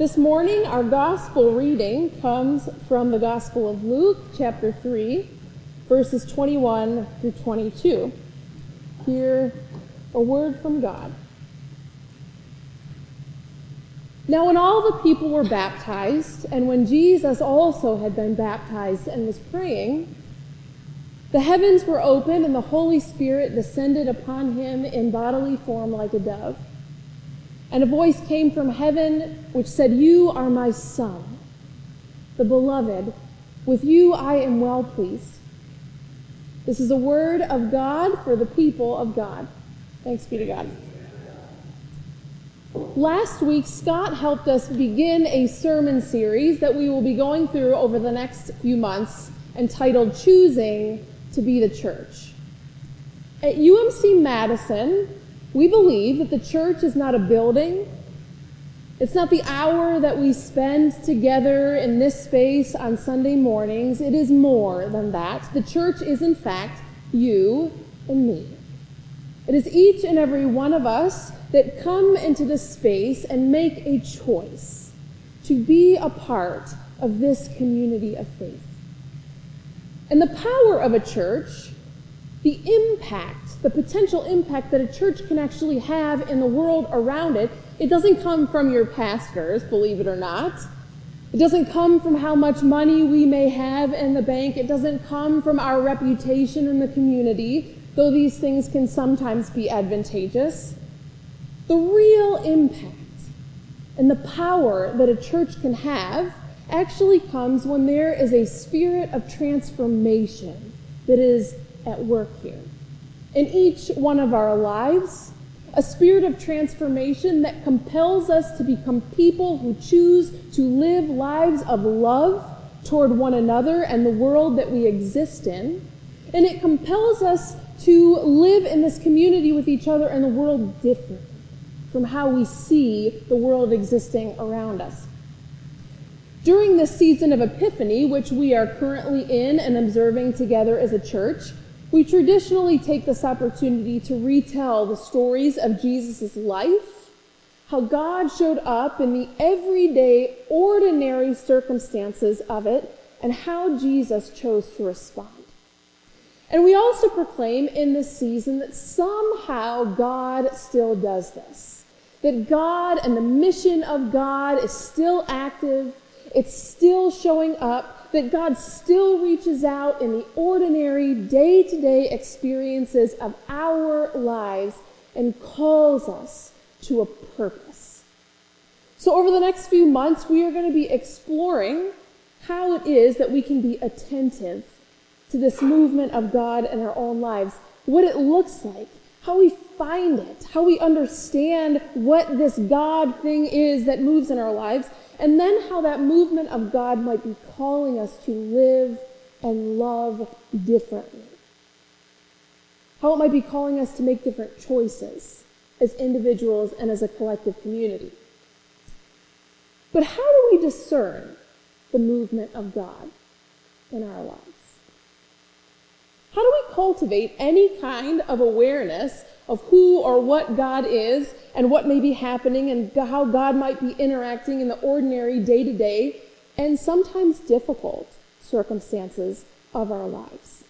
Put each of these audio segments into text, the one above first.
This morning, our gospel reading comes from the Gospel of Luke, chapter 3, verses 21 through 22. Hear a word from God. Now, when all the people were baptized, and when Jesus also had been baptized and was praying, the heavens were opened, and the Holy Spirit descended upon him in bodily form like a dove. And a voice came from heaven which said, You are my Son, the beloved. With you I am well pleased. This is a word of God for the people of God. Thanks be to God. Last week, Scott helped us begin a sermon series that we will be going through over the next few months entitled Choosing to be the Church. At UMC Madison, we believe that the church is not a building. It's not the hour that we spend together in this space on Sunday mornings. It is more than that. The church is, in fact, you and me. It is each and every one of us that come into this space and make a choice to be a part of this community of faith. And the power of a church, the impact, the potential impact that a church can actually have in the world around it, it doesn't come from your pastors, believe it or not. It doesn't come from how much money we may have in the bank. It doesn't come from our reputation in the community, though these things can sometimes be advantageous. The real impact and the power that a church can have actually comes when there is a spirit of transformation that is at work here. In each one of our lives, a spirit of transformation that compels us to become people who choose to live lives of love toward one another and the world that we exist in. And it compels us to live in this community with each other and the world different from how we see the world existing around us. During this season of Epiphany, which we are currently in and observing together as a church, we traditionally take this opportunity to retell the stories of Jesus' life, how God showed up in the everyday, ordinary circumstances of it, and how Jesus chose to respond. And we also proclaim in this season that somehow God still does this that God and the mission of God is still active, it's still showing up, that God still reaches out in the ordinary, day to day experiences of our lives and calls us to a purpose. So, over the next few months, we are going to be exploring how it is that we can be attentive to this movement of God in our own lives, what it looks like, how we find it, how we understand what this God thing is that moves in our lives, and then how that movement of God might be calling us to live and love differently. How it might be calling us to make different choices as individuals and as a collective community. But how do we discern the movement of God in our lives? How do we cultivate any kind of awareness of who or what God is and what may be happening and how God might be interacting in the ordinary day to day and sometimes difficult circumstances of our lives?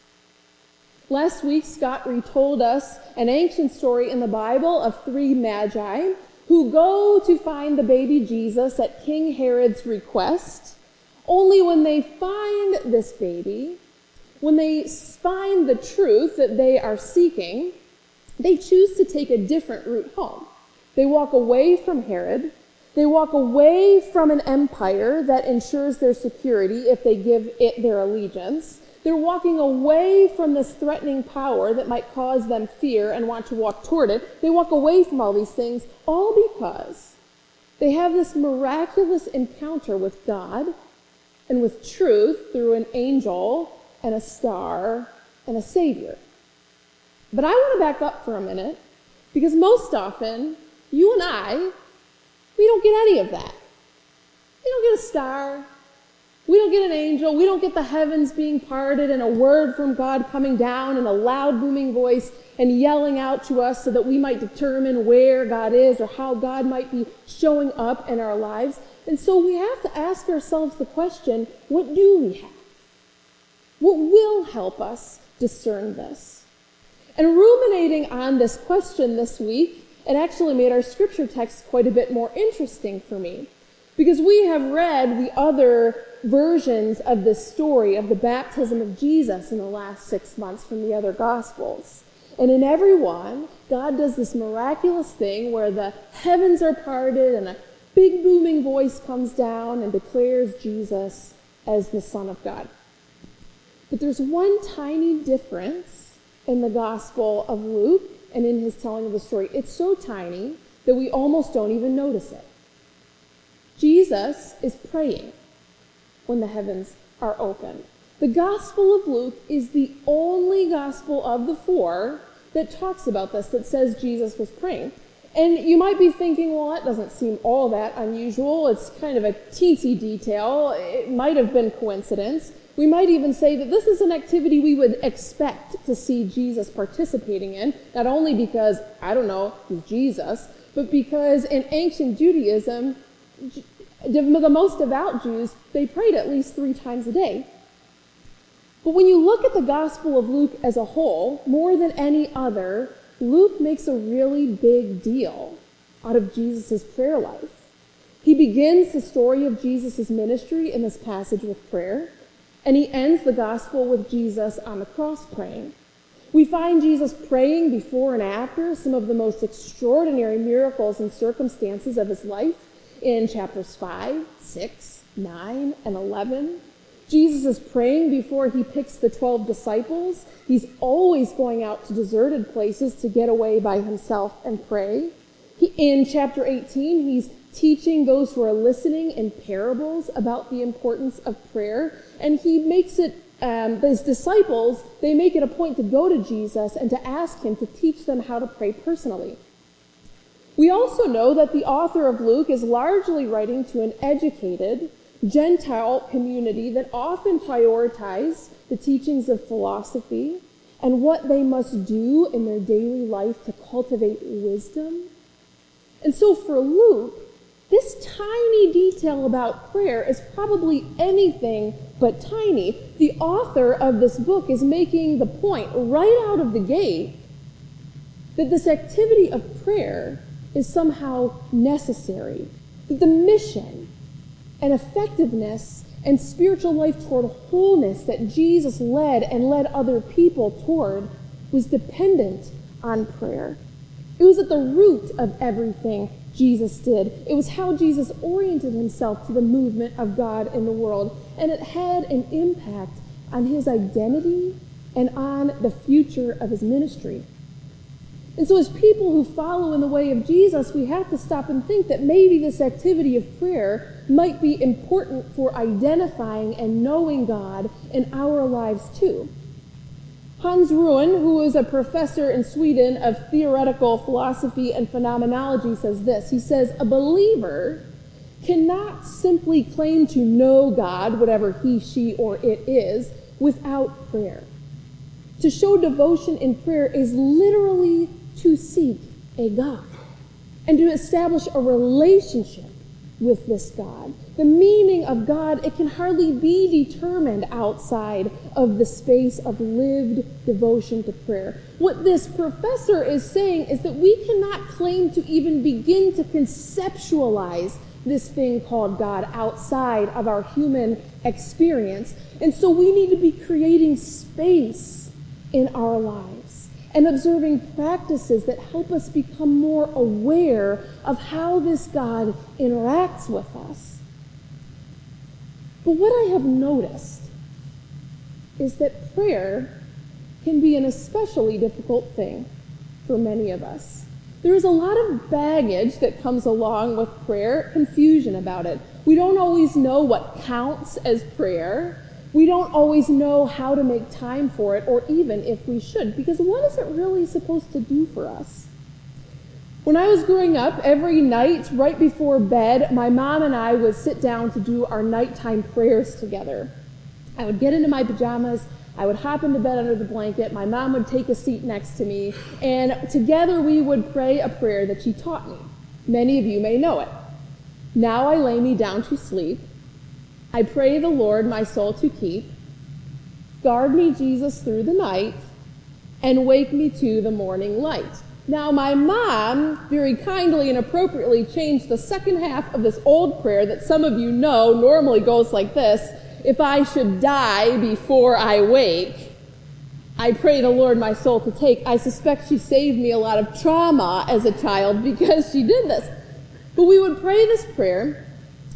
Last week, Scott retold us an ancient story in the Bible of three magi who go to find the baby Jesus at King Herod's request. Only when they find this baby, when they find the truth that they are seeking, they choose to take a different route home. They walk away from Herod. They walk away from an empire that ensures their security if they give it their allegiance. They're walking away from this threatening power that might cause them fear and want to walk toward it. They walk away from all these things, all because they have this miraculous encounter with God and with truth through an angel and a star and a savior. But I want to back up for a minute because most often, you and I, we don't get any of that. We don't get a star. We don't get an angel. We don't get the heavens being parted and a word from God coming down in a loud, booming voice and yelling out to us so that we might determine where God is or how God might be showing up in our lives. And so we have to ask ourselves the question what do we have? What will help us discern this? And ruminating on this question this week, it actually made our scripture text quite a bit more interesting for me. Because we have read the other versions of this story of the baptism of Jesus in the last six months from the other Gospels. And in every one, God does this miraculous thing where the heavens are parted and a big booming voice comes down and declares Jesus as the Son of God. But there's one tiny difference in the Gospel of Luke and in his telling of the story. It's so tiny that we almost don't even notice it. Jesus is praying when the heavens are open. The Gospel of Luke is the only Gospel of the four that talks about this, that says Jesus was praying. And you might be thinking, well, that doesn't seem all that unusual. It's kind of a teensy detail. It might have been coincidence. We might even say that this is an activity we would expect to see Jesus participating in, not only because, I don't know, he's Jesus, but because in ancient Judaism, the most devout Jews, they prayed at least three times a day. But when you look at the Gospel of Luke as a whole, more than any other, Luke makes a really big deal out of Jesus' prayer life. He begins the story of Jesus' ministry in this passage with prayer, and he ends the Gospel with Jesus on the cross praying. We find Jesus praying before and after some of the most extraordinary miracles and circumstances of his life in chapters 5, 6, 9, and 11. Jesus is praying before he picks the 12 disciples. He's always going out to deserted places to get away by himself and pray. He, in chapter 18, he's teaching those who are listening in parables about the importance of prayer. And he makes it, um, his disciples, they make it a point to go to Jesus and to ask him to teach them how to pray personally. We also know that the author of Luke is largely writing to an educated, Gentile community that often prioritize the teachings of philosophy and what they must do in their daily life to cultivate wisdom. And so for Luke, this tiny detail about prayer is probably anything but tiny. The author of this book is making the point right out of the gate that this activity of prayer is somehow necessary. That the mission and effectiveness and spiritual life toward wholeness that Jesus led and led other people toward was dependent on prayer. It was at the root of everything Jesus did. It was how Jesus oriented himself to the movement of God in the world, and it had an impact on his identity and on the future of his ministry. And so, as people who follow in the way of Jesus, we have to stop and think that maybe this activity of prayer might be important for identifying and knowing God in our lives too. Hans Ruin, who is a professor in Sweden of theoretical philosophy and phenomenology, says this. He says, A believer cannot simply claim to know God, whatever he, she, or it is, without prayer. To show devotion in prayer is literally to seek a God and to establish a relationship with this God. The meaning of God, it can hardly be determined outside of the space of lived devotion to prayer. What this professor is saying is that we cannot claim to even begin to conceptualize this thing called God outside of our human experience. And so we need to be creating space in our lives and observing practices that help us become more aware of how this God interacts with us. But what I have noticed is that prayer can be an especially difficult thing for many of us. There is a lot of baggage that comes along with prayer, confusion about it. We don't always know what counts as prayer we don't always know how to make time for it, or even if we should, because what is it really supposed to do for us? When I was growing up, every night, right before bed, my mom and I would sit down to do our nighttime prayers together. I would get into my pajamas, I would hop into bed under the blanket, my mom would take a seat next to me, and together we would pray a prayer that she taught me. Many of you may know it. Now I lay me down to sleep. I pray the Lord my soul to keep. Guard me, Jesus, through the night, and wake me to the morning light. Now, my mom very kindly and appropriately changed the second half of this old prayer that some of you know normally goes like this If I should die before I wake, I pray the Lord my soul to take. I suspect she saved me a lot of trauma as a child because she did this. But we would pray this prayer,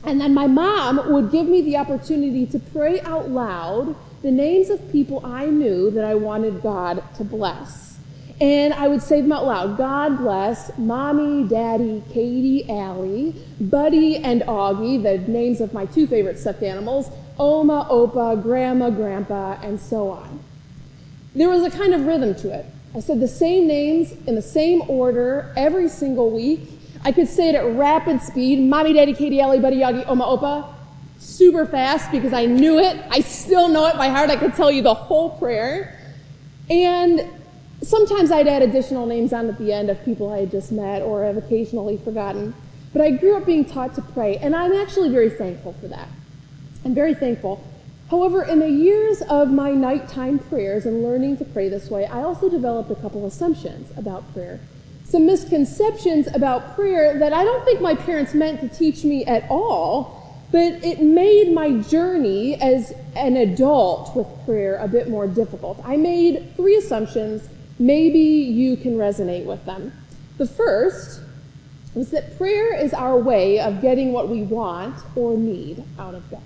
and then my mom would give me the opportunity to pray out loud the names of people I knew that I wanted God to bless. And I would say them out loud God bless Mommy, Daddy, Katie, Allie, Buddy, and Augie, the names of my two favorite stuffed animals, Oma, Opa, Grandma, Grandpa, and so on. There was a kind of rhythm to it. I said the same names in the same order every single week. I could say it at rapid speed Mommy, Daddy, Katie, Allie, Buddy, Augie, Oma, Opa super fast because I knew it. I still know it by heart. I could tell you the whole prayer. And sometimes I'd add additional names on at the end of people I had just met or have occasionally forgotten. But I grew up being taught to pray, and I'm actually very thankful for that. I'm very thankful. However, in the years of my nighttime prayers and learning to pray this way, I also developed a couple assumptions about prayer. Some misconceptions about prayer that I don't think my parents meant to teach me at all, but it made my journey as an adult with prayer a bit more difficult. I made three assumptions. Maybe you can resonate with them. The first was that prayer is our way of getting what we want or need out of God.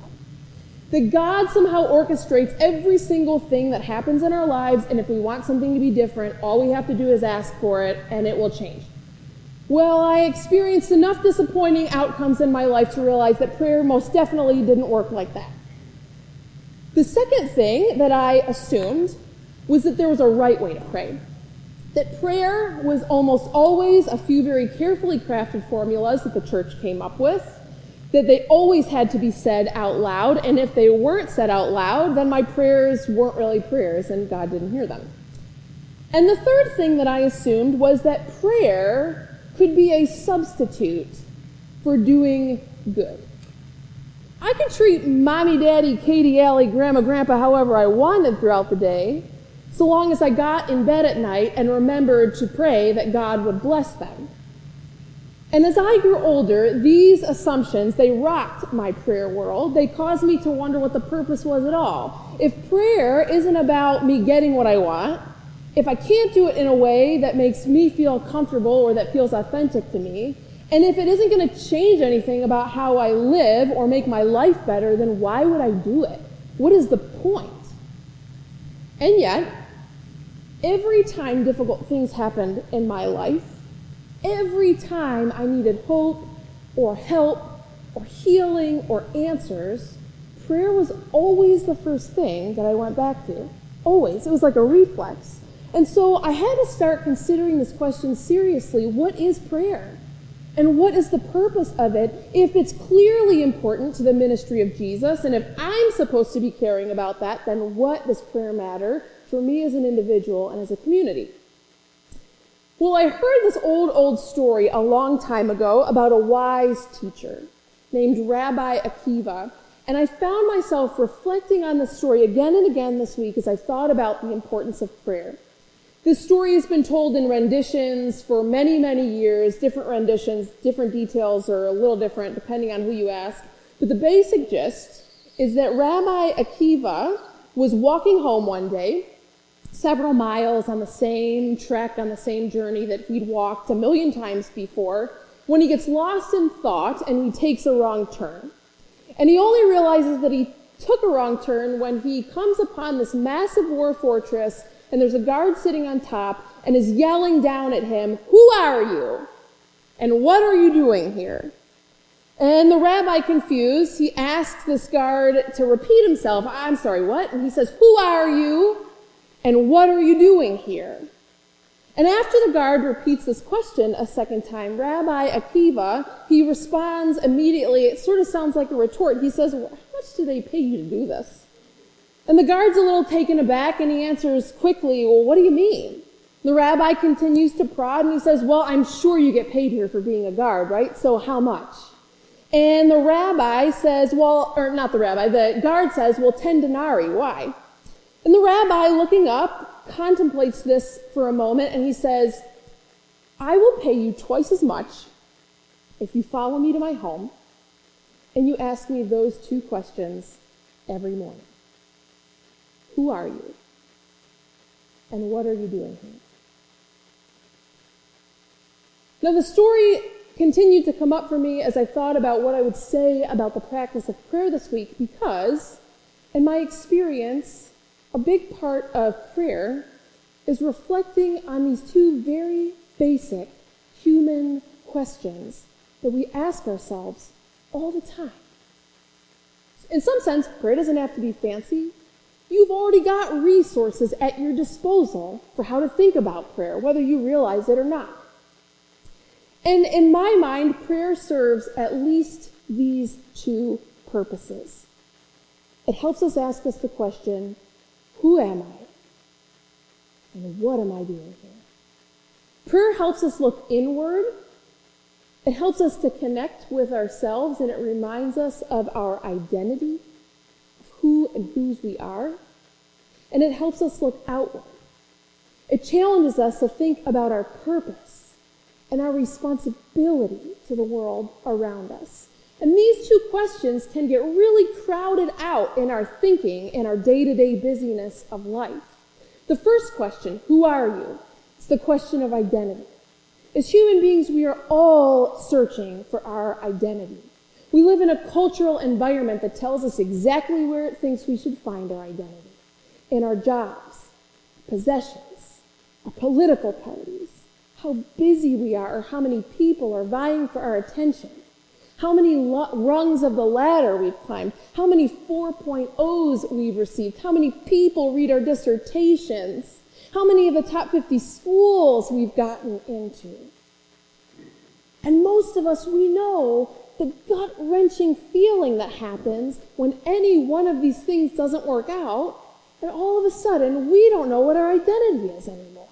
That God somehow orchestrates every single thing that happens in our lives, and if we want something to be different, all we have to do is ask for it, and it will change. Well, I experienced enough disappointing outcomes in my life to realize that prayer most definitely didn't work like that. The second thing that I assumed was that there was a right way to pray. That prayer was almost always a few very carefully crafted formulas that the church came up with, that they always had to be said out loud, and if they weren't said out loud, then my prayers weren't really prayers and God didn't hear them. And the third thing that I assumed was that prayer could be a substitute for doing good. I could treat mommy, daddy, Katie, Allie, grandma, grandpa however I wanted throughout the day, so long as I got in bed at night and remembered to pray that God would bless them. And as I grew older, these assumptions, they rocked my prayer world. They caused me to wonder what the purpose was at all. If prayer isn't about me getting what I want, if I can't do it in a way that makes me feel comfortable or that feels authentic to me, and if it isn't going to change anything about how I live or make my life better, then why would I do it? What is the point? And yet, every time difficult things happened in my life, every time I needed hope or help or healing or answers, prayer was always the first thing that I went back to. Always. It was like a reflex. And so I had to start considering this question seriously. What is prayer? And what is the purpose of it if it's clearly important to the ministry of Jesus? And if I'm supposed to be caring about that, then what does prayer matter for me as an individual and as a community? Well, I heard this old, old story a long time ago about a wise teacher named Rabbi Akiva. And I found myself reflecting on this story again and again this week as I thought about the importance of prayer. This story has been told in renditions for many, many years, different renditions, different details are a little different depending on who you ask. But the basic gist is that Rabbi Akiva was walking home one day, several miles on the same trek, on the same journey that he'd walked a million times before, when he gets lost in thought and he takes a wrong turn. And he only realizes that he took a wrong turn when he comes upon this massive war fortress and there's a guard sitting on top and is yelling down at him, Who are you? And what are you doing here? And the rabbi, confused, he asks this guard to repeat himself. I'm sorry, what? And he says, Who are you? And what are you doing here? And after the guard repeats this question a second time, Rabbi Akiva, he responds immediately. It sort of sounds like a retort. He says, How much do they pay you to do this? And the guard's a little taken aback and he answers quickly, Well, what do you mean? The rabbi continues to prod and he says, Well, I'm sure you get paid here for being a guard, right? So how much? And the rabbi says, well, or not the rabbi, the guard says, well, 10 denarii. Why? And the rabbi, looking up, contemplates this for a moment and he says, I will pay you twice as much if you follow me to my home and you ask me those two questions every morning. Who are you? And what are you doing here? Now, the story continued to come up for me as I thought about what I would say about the practice of prayer this week because, in my experience, a big part of prayer is reflecting on these two very basic human questions that we ask ourselves all the time. In some sense, prayer doesn't have to be fancy. You've already got resources at your disposal for how to think about prayer, whether you realize it or not. And in my mind, prayer serves at least these two purposes. It helps us ask us the question, who am I? And what am I doing here? Prayer helps us look inward. It helps us to connect with ourselves and it reminds us of our identity, of who and whose we are. And it helps us look outward. It challenges us to think about our purpose and our responsibility to the world around us. And these two questions can get really crowded out in our thinking and our day to day busyness of life. The first question, who are you? It's the question of identity. As human beings, we are all searching for our identity. We live in a cultural environment that tells us exactly where it thinks we should find our identity in our jobs, possessions, our political parties, how busy we are, or how many people are vying for our attention, how many lo- rungs of the ladder we've climbed, how many 4.0s we've received, how many people read our dissertations, how many of the top 50 schools we've gotten into. And most of us, we know the gut wrenching feeling that happens when any one of these things doesn't work out, and all of a sudden we don't know what our identity is anymore.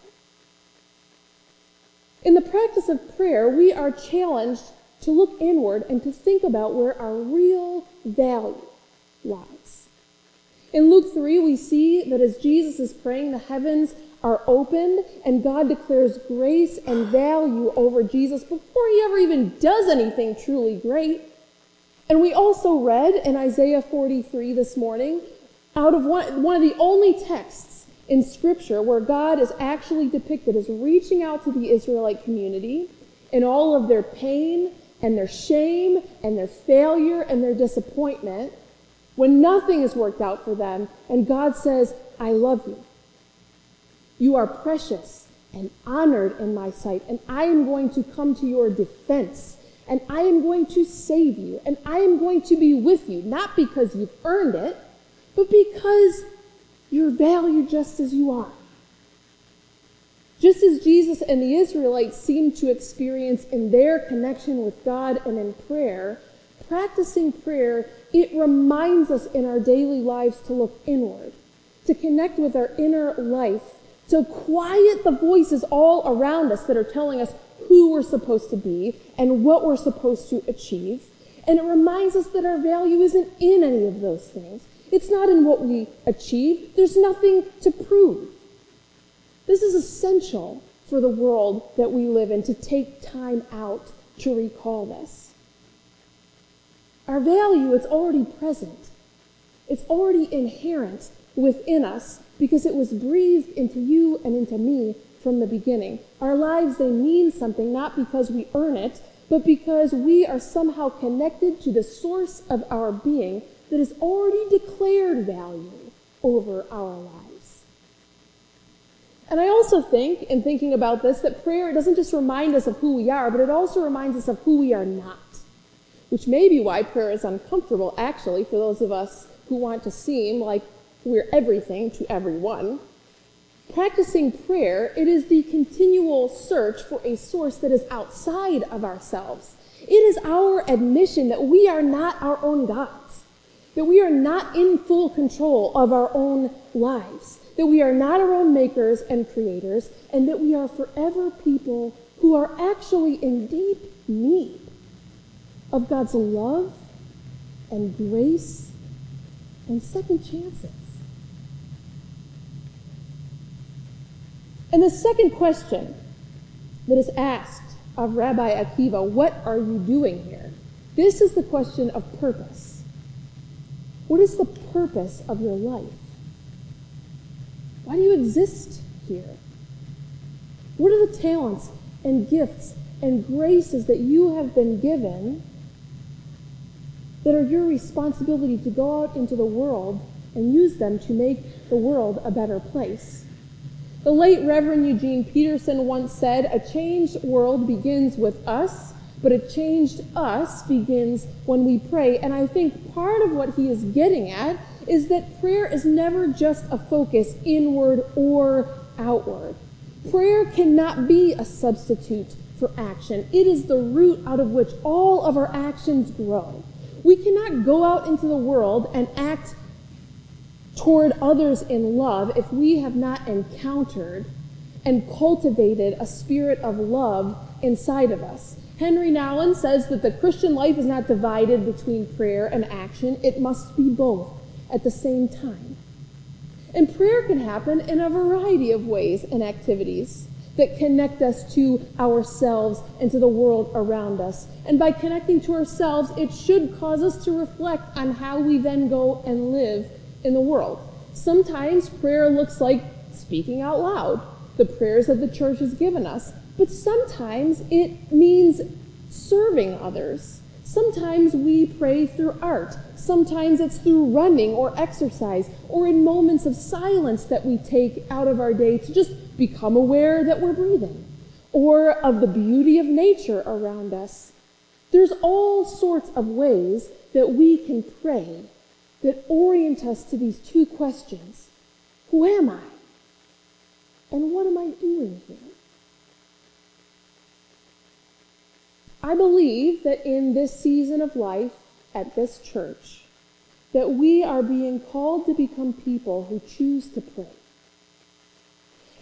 In the practice of prayer, we are challenged to look inward and to think about where our real value lies. In Luke 3, we see that as Jesus is praying, the heavens are opened and God declares grace and value over Jesus before he ever even does anything truly great. And we also read in Isaiah 43 this morning, out of one, one of the only texts in Scripture where God is actually depicted as reaching out to the Israelite community in all of their pain and their shame and their failure and their disappointment when nothing has worked out for them, and God says, I love you. You are precious and honored in my sight, and I am going to come to your defense, and I am going to save you, and I am going to be with you, not because you've earned it, but because you're valued just as you are. Just as Jesus and the Israelites seemed to experience in their connection with God and in prayer, practicing prayer, it reminds us in our daily lives to look inward, to connect with our inner life, to quiet the voices all around us that are telling us who we're supposed to be and what we're supposed to achieve. And it reminds us that our value isn't in any of those things. It's not in what we achieve. There's nothing to prove. This is essential for the world that we live in to take time out to recall this. Our value, it's already present. It's already inherent within us because it was breathed into you and into me from the beginning. Our lives, they mean something not because we earn it, but because we are somehow connected to the source of our being that has already declared value over our lives. And I also think, in thinking about this, that prayer doesn't just remind us of who we are, but it also reminds us of who we are not. Which may be why prayer is uncomfortable, actually, for those of us who want to seem like we're everything to everyone. Practicing prayer, it is the continual search for a source that is outside of ourselves. It is our admission that we are not our own gods, that we are not in full control of our own lives, that we are not our own makers and creators, and that we are forever people who are actually in deep need of God's love and grace and second chances. And the second question that is asked of Rabbi Akiva, what are you doing here? This is the question of purpose. What is the purpose of your life? Why do you exist here? What are the talents and gifts and graces that you have been given that are your responsibility to go out into the world and use them to make the world a better place? The late Reverend Eugene Peterson once said, A changed world begins with us, but a changed us begins when we pray. And I think part of what he is getting at is that prayer is never just a focus inward or outward. Prayer cannot be a substitute for action. It is the root out of which all of our actions grow. We cannot go out into the world and act toward others in love if we have not encountered and cultivated a spirit of love inside of us. Henri Nouwen says that the Christian life is not divided between prayer and action, it must be both at the same time. And prayer can happen in a variety of ways and activities that connect us to ourselves and to the world around us. And by connecting to ourselves, it should cause us to reflect on how we then go and live in the world. Sometimes prayer looks like speaking out loud, the prayers that the church has given us. But sometimes it means serving others. Sometimes we pray through art. Sometimes it's through running or exercise or in moments of silence that we take out of our day to just become aware that we're breathing or of the beauty of nature around us. There's all sorts of ways that we can pray that orient us to these two questions Who am I? And what am I doing here? I believe that in this season of life at this church, that we are being called to become people who choose to pray.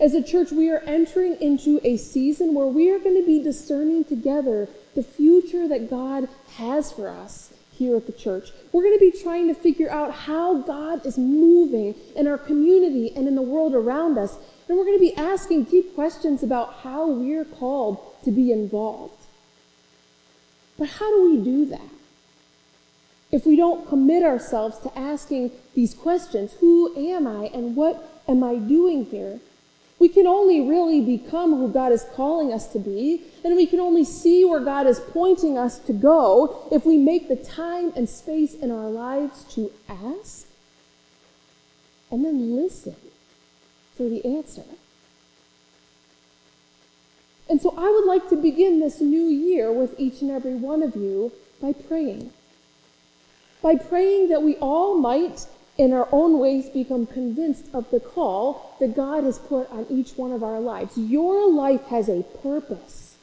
As a church, we are entering into a season where we are going to be discerning together the future that God has for us here at the church. We're going to be trying to figure out how God is moving in our community and in the world around us. And we're going to be asking deep questions about how we're called to be involved. But how do we do that? If we don't commit ourselves to asking these questions, who am I and what am I doing here? We can only really become who God is calling us to be, and we can only see where God is pointing us to go if we make the time and space in our lives to ask and then listen for the answer. And so I would like to begin this new year with each and every one of you by praying. By praying that we all might in our own ways become convinced of the call that God has put on each one of our lives. Your life has a purpose.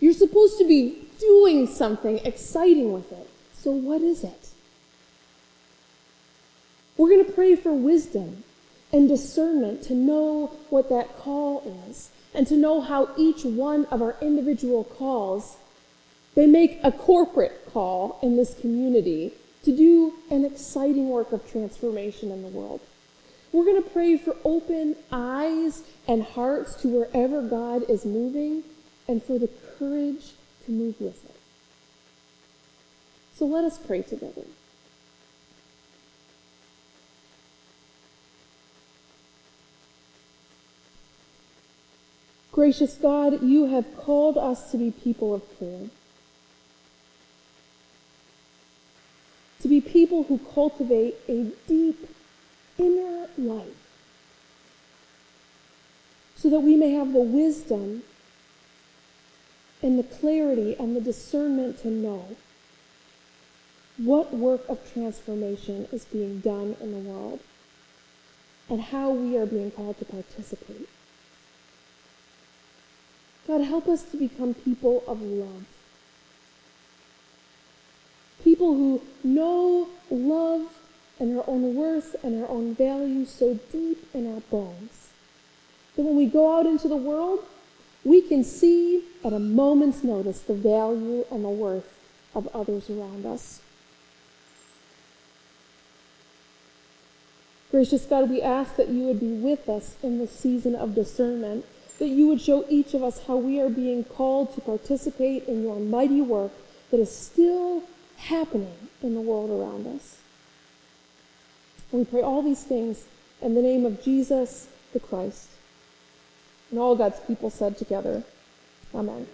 You're supposed to be doing something exciting with it. So, what is it? We're going to pray for wisdom and discernment to know what that call is and to know how each one of our individual calls they make a corporate call in this community to do an exciting work of transformation in the world. We're going to pray for open eyes and hearts to wherever God is moving and for the courage to move with it. So let us pray together. Gracious God, you have called us to be people of prayer. To be people who cultivate a deep inner life so that we may have the wisdom and the clarity and the discernment to know what work of transformation is being done in the world and how we are being called to participate. God, help us to become people of love people who know love and our own worth and our own value so deep in our bones that when we go out into the world, we can see at a moment's notice the value and the worth of others around us. Gracious God, we ask that you would be with us in the season of discernment, that you would show each of us how we are being called to participate in your mighty work that is still happening in the world around us. We pray all these things in the name of Jesus the Christ. And all God's people said together, Amen.